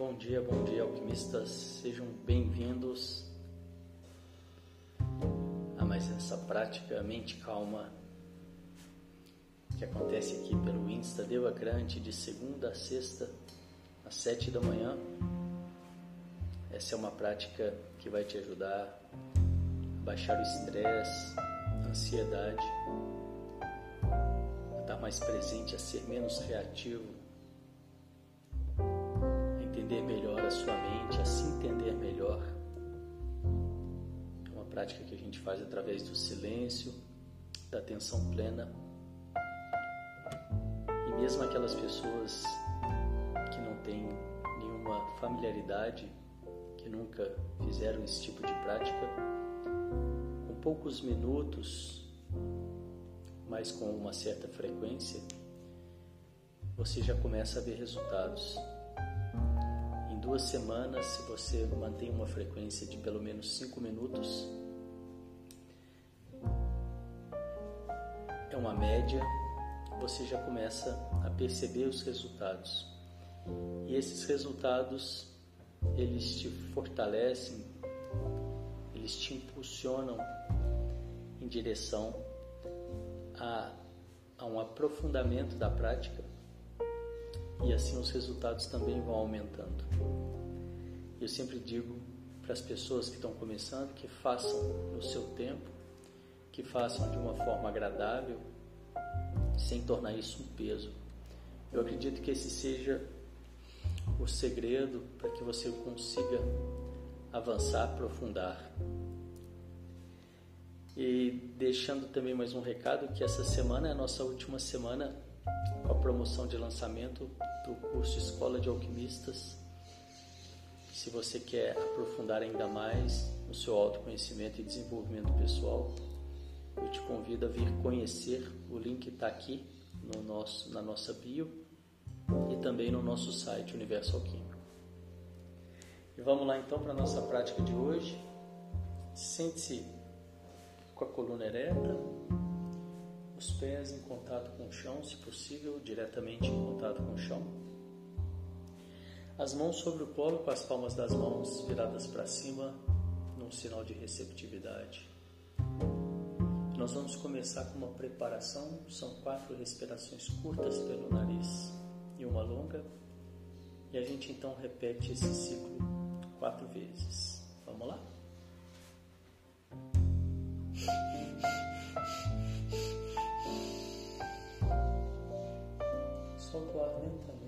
Bom dia, bom dia, alquimistas. Sejam bem-vindos a mais essa prática Mente Calma que acontece aqui pelo Insta Devacrante de segunda a sexta às sete da manhã. Essa é uma prática que vai te ajudar a baixar o estresse, a ansiedade, a estar mais presente, a ser menos reativo entender melhor a sua mente, a se entender melhor. É uma prática que a gente faz através do silêncio, da atenção plena. E mesmo aquelas pessoas que não têm nenhuma familiaridade, que nunca fizeram esse tipo de prática, com poucos minutos, mas com uma certa frequência, você já começa a ver resultados duas semanas, se você mantém uma frequência de pelo menos 5 minutos, é uma média, você já começa a perceber os resultados. E esses resultados, eles te fortalecem, eles te impulsionam em direção a, a um aprofundamento da prática e assim os resultados também vão aumentando. Eu sempre digo para as pessoas que estão começando que façam no seu tempo, que façam de uma forma agradável, sem tornar isso um peso. Eu acredito que esse seja o segredo para que você consiga avançar, aprofundar. E deixando também mais um recado que essa semana é a nossa última semana com a promoção de lançamento do curso Escola de Alquimistas. Se você quer aprofundar ainda mais no seu autoconhecimento e desenvolvimento pessoal, eu te convido a vir conhecer. O link está aqui no nosso, na nossa bio e também no nosso site Universo Alquímico. E vamos lá então para a nossa prática de hoje. Sente-se com a coluna ereta, os pés em contato com o chão, se possível, diretamente em contato com o chão. As mãos sobre o colo, com as palmas das mãos viradas para cima, num sinal de receptividade. Nós vamos começar com uma preparação, são quatro respirações curtas pelo nariz e uma longa, e a gente então repete esse ciclo quatro vezes. Vamos lá? solta o ar lentamente.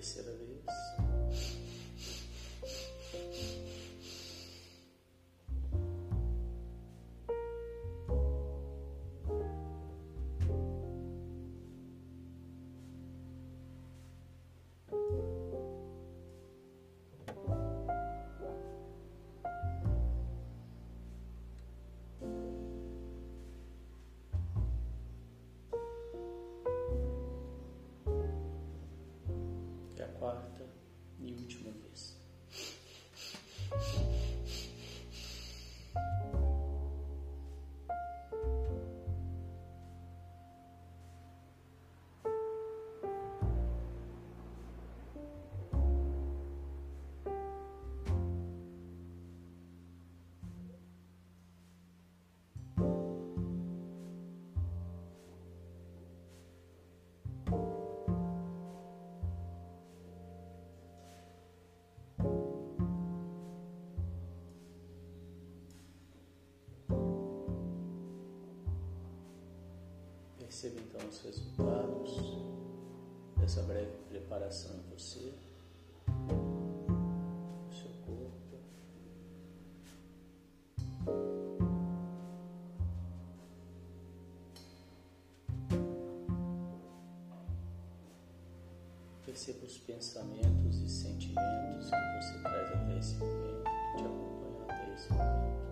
Dolayısıyla Perceba então os resultados dessa breve preparação em você. perceba os pensamentos e sentimentos que você traz até esse momento, que te acompanham até esse momento.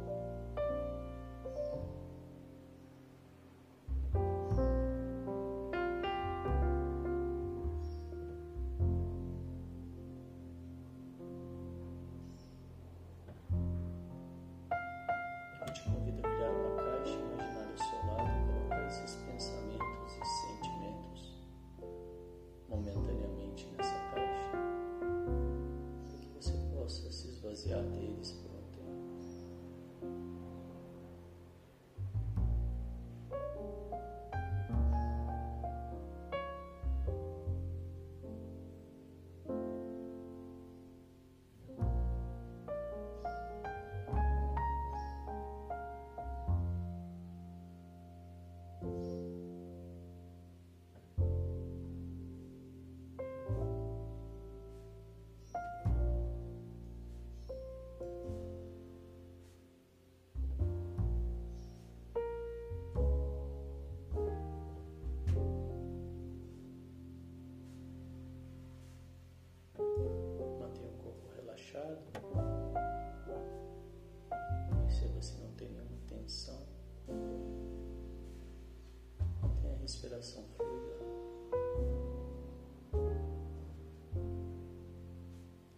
Respiração fluida.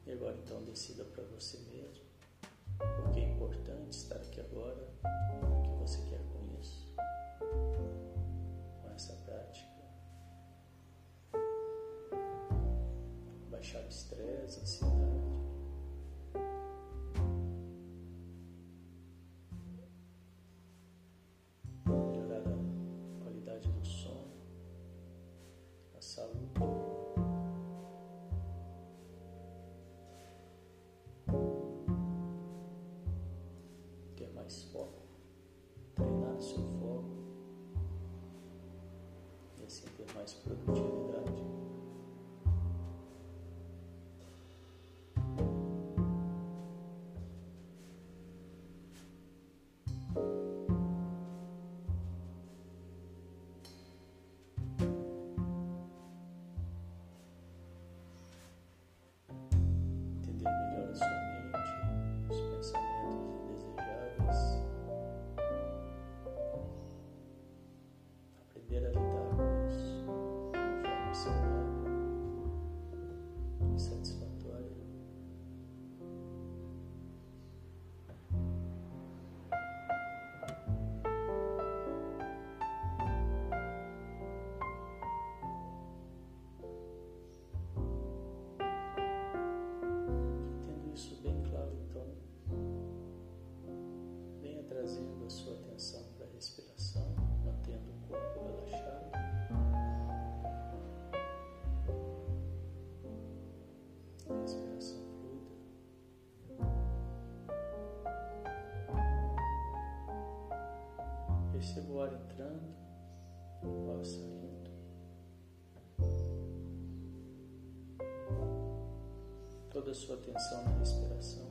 E agora então decida para você mesmo o que é importante estar aqui agora, o que você quer com isso, com essa prática. Baixar o estresse, ansiedade. Mais produtividade. Entender melhor a sua Perceba o ar entrando, o ar saindo. Toda a sua atenção na respiração.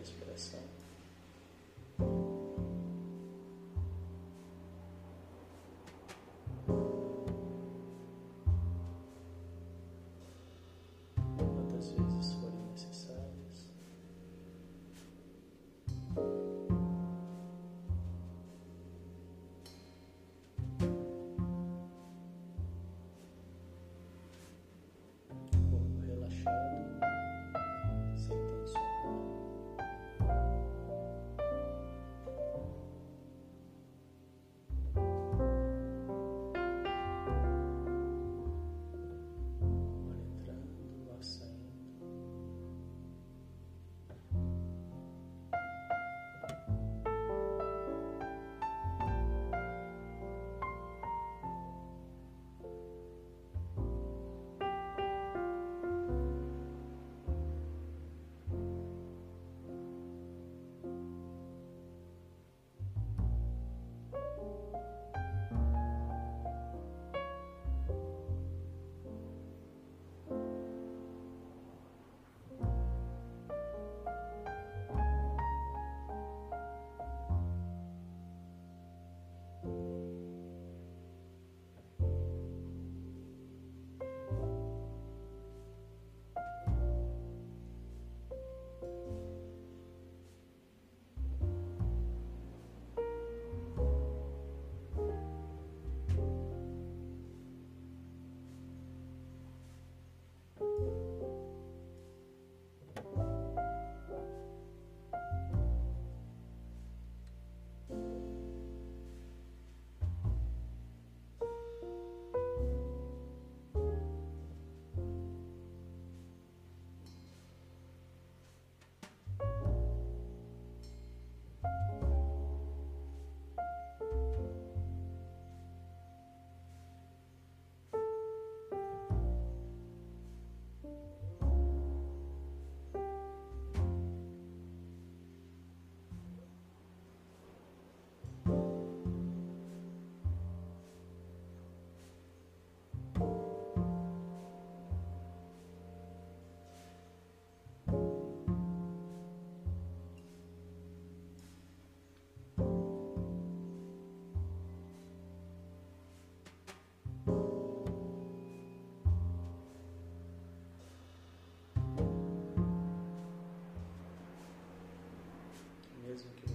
De volta para a respiração.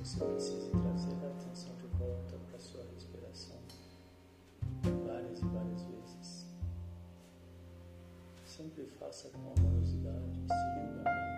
Você precise trazer a atenção de volta para sua respiração várias e várias vezes. Sempre faça com amorosidade, sem julgamento,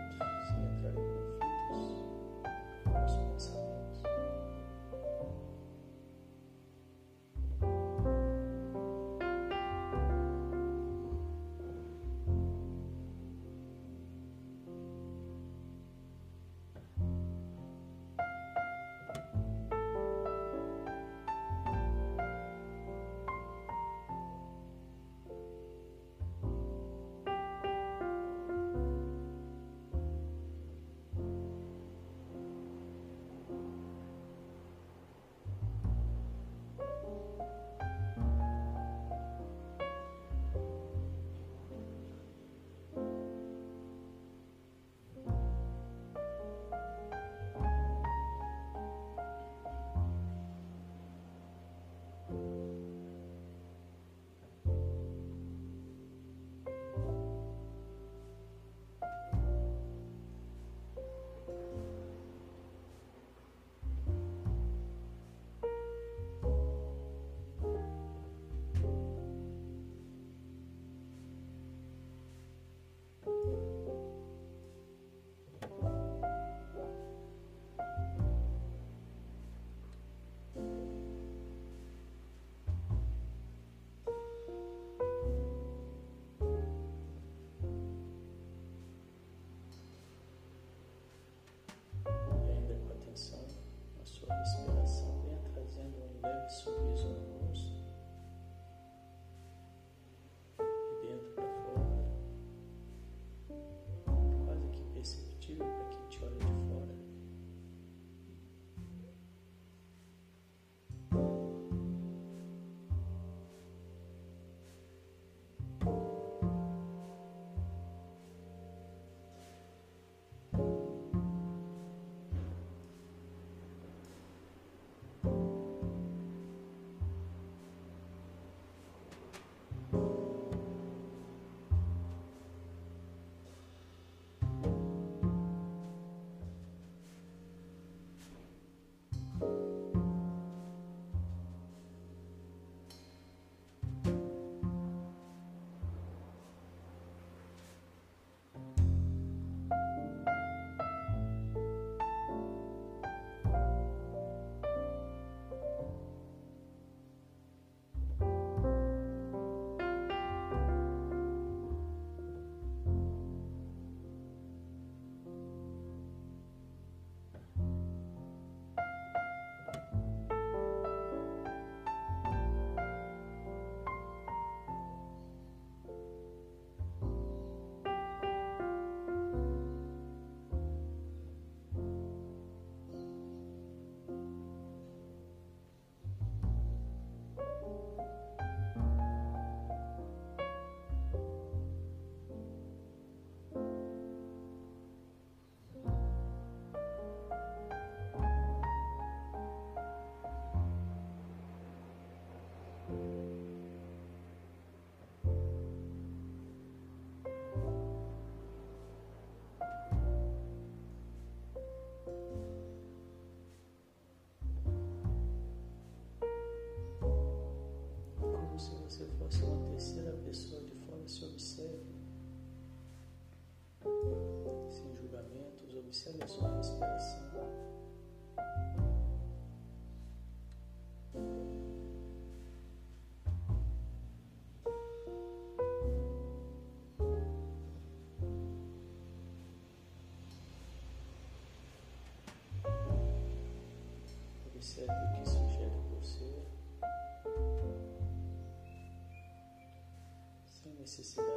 necessidade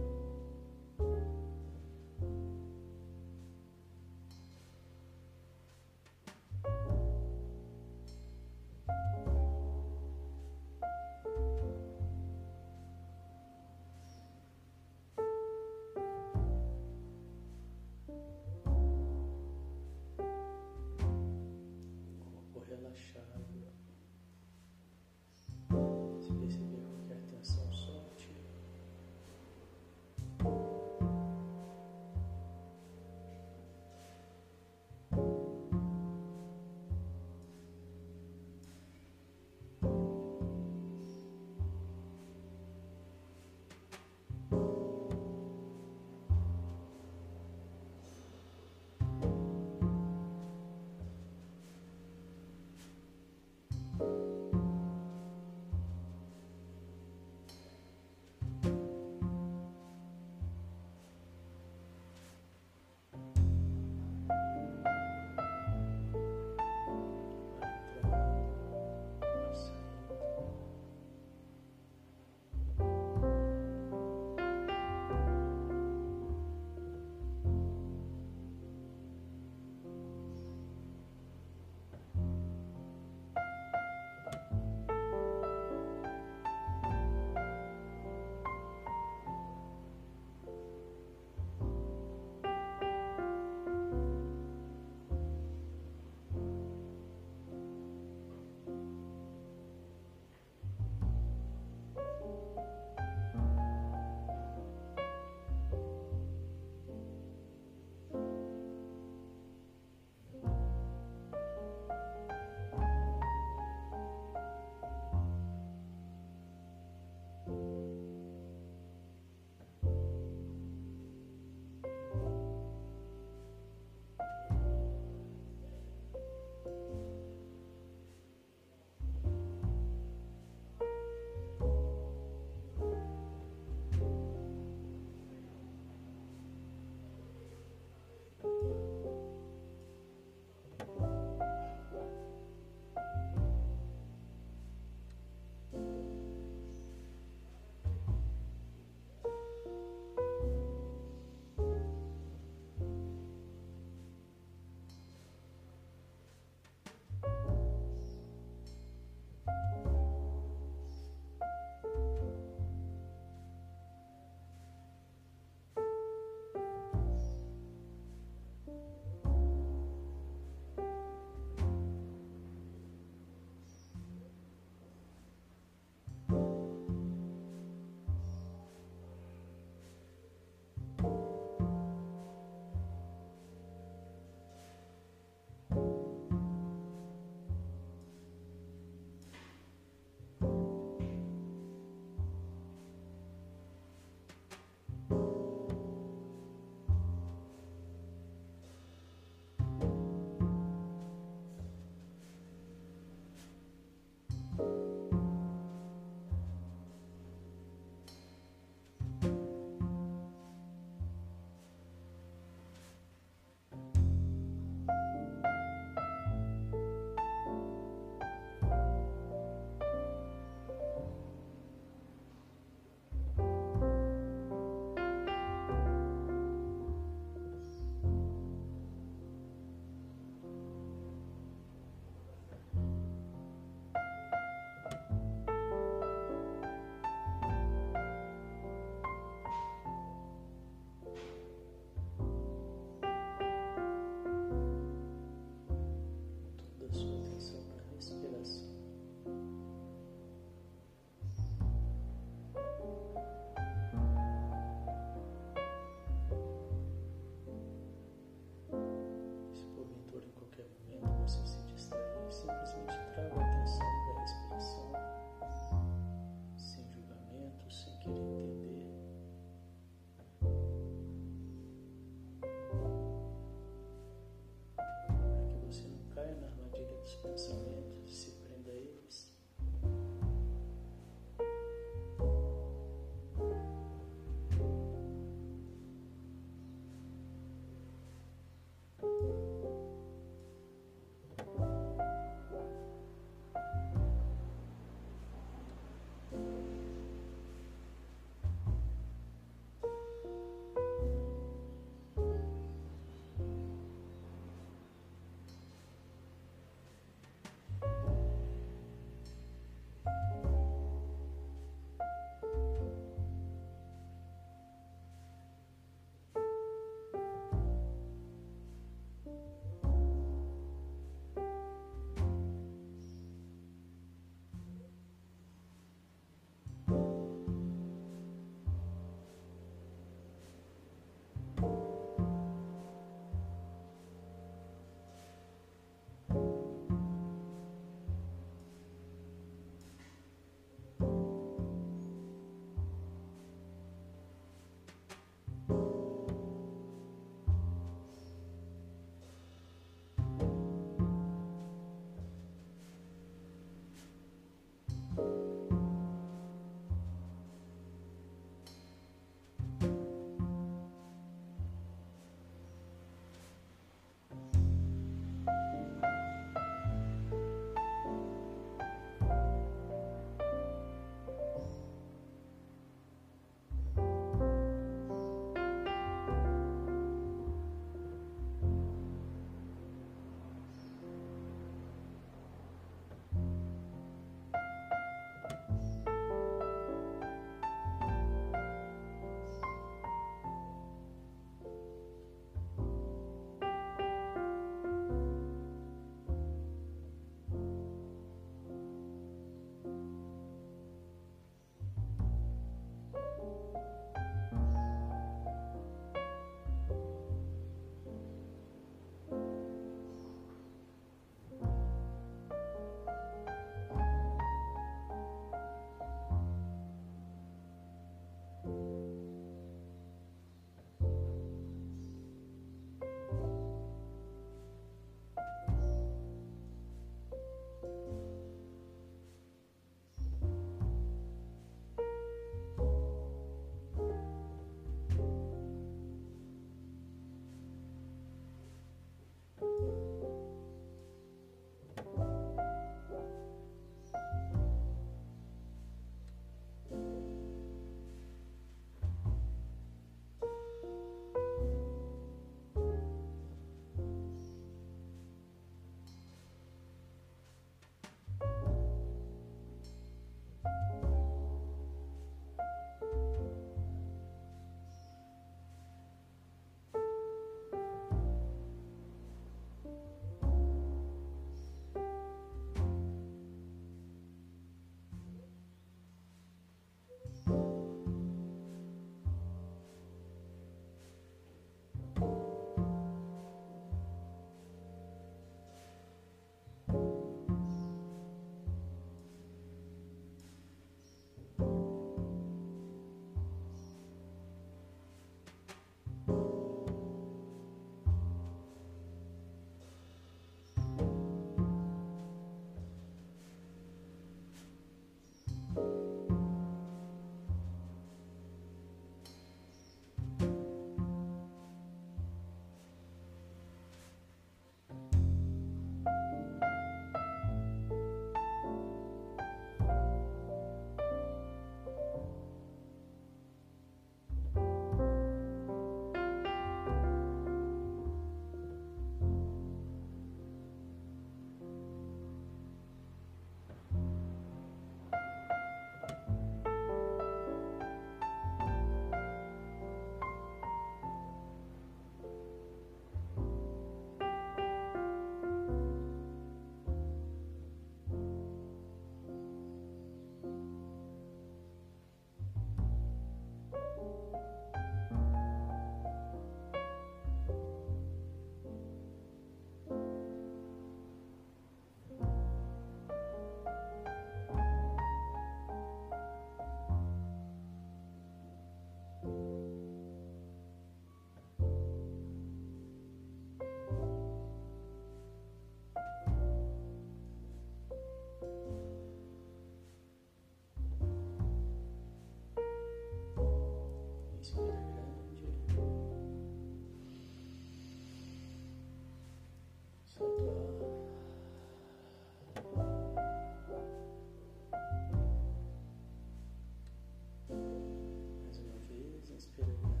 eternidade.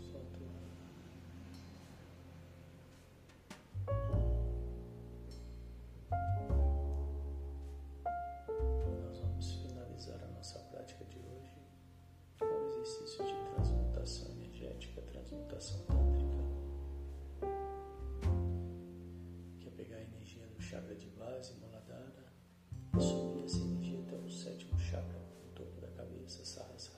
Só tu. Nós vamos finalizar a nossa prática de hoje com o exercício de transmutação energética, transmutação tântrica. Que é pegar a energia do chakra de base, exercise.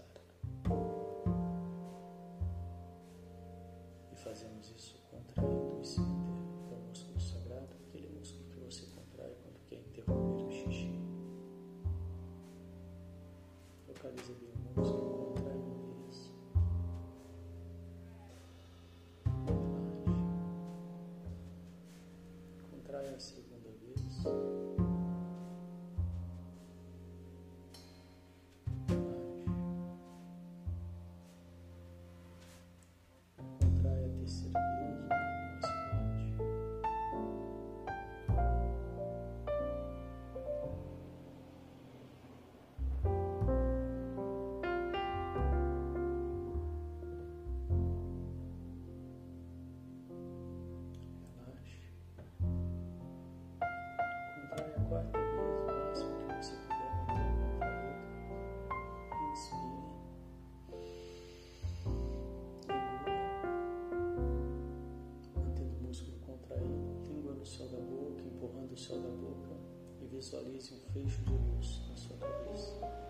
Visualize um fecho de luz na sua cabeça.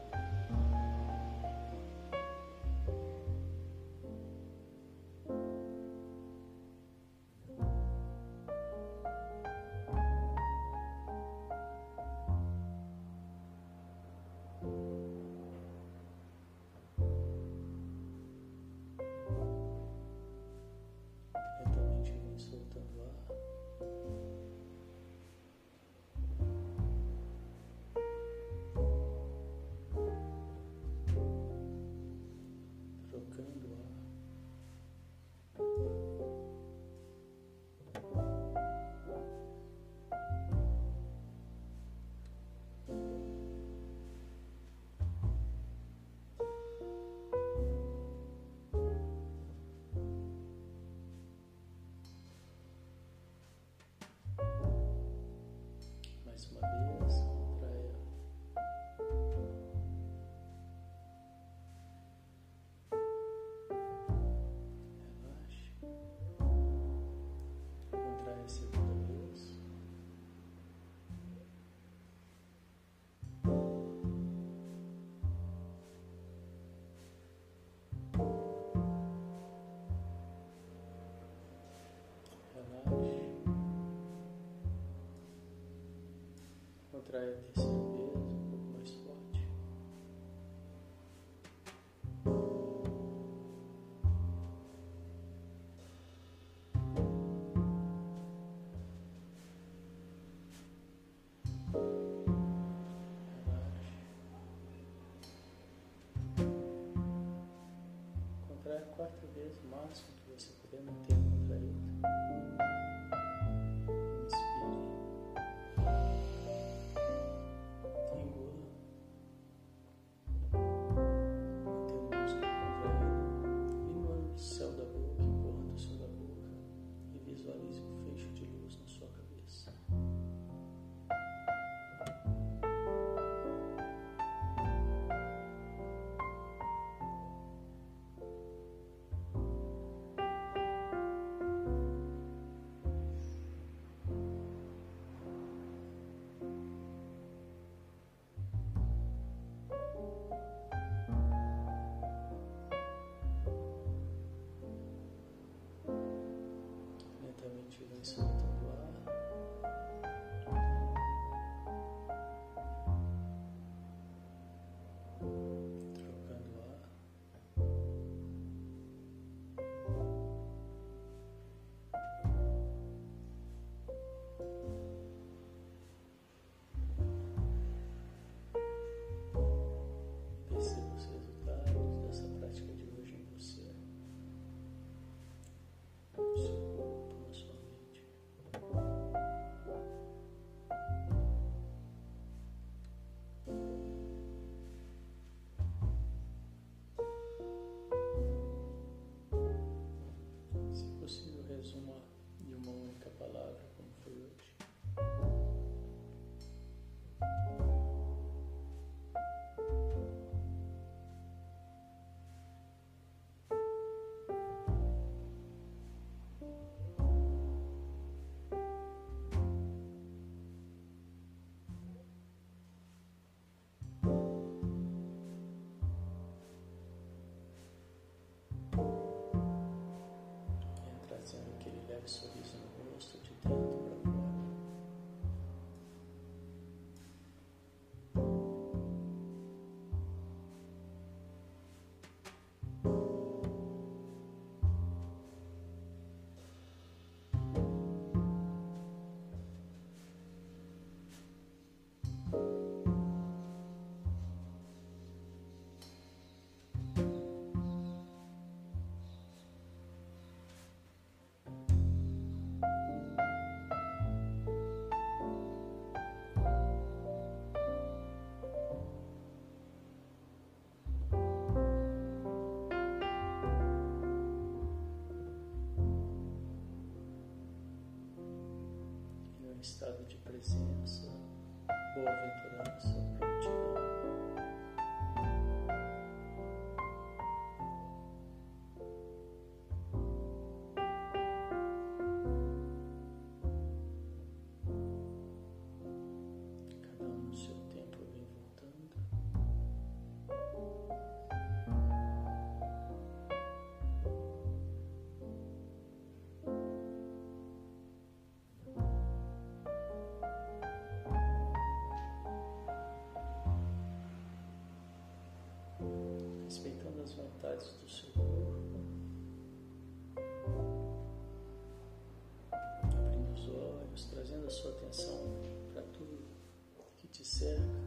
Contrai a terceira vez, um pouco mais forte. Relaxe. Contrai a quarta vez, o máximo que você puder manter verso di San Augusto citato. Estado de presença, boa-aventurança, vontades do seu corpo. Abrindo os olhos, trazendo a sua atenção para tudo que te cerca.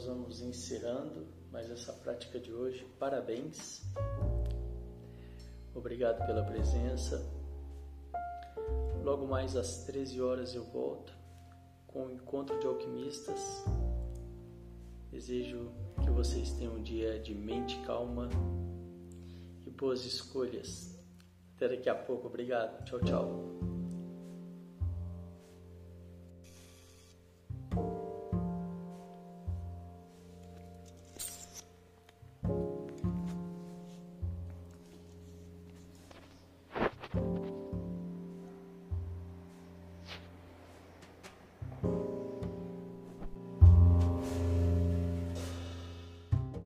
Nós vamos encerrando mais essa prática de hoje. Parabéns. Obrigado pela presença. Logo mais às 13 horas eu volto com o encontro de alquimistas. Desejo que vocês tenham um dia de mente calma e boas escolhas. Até daqui a pouco. Obrigado. Tchau, tchau.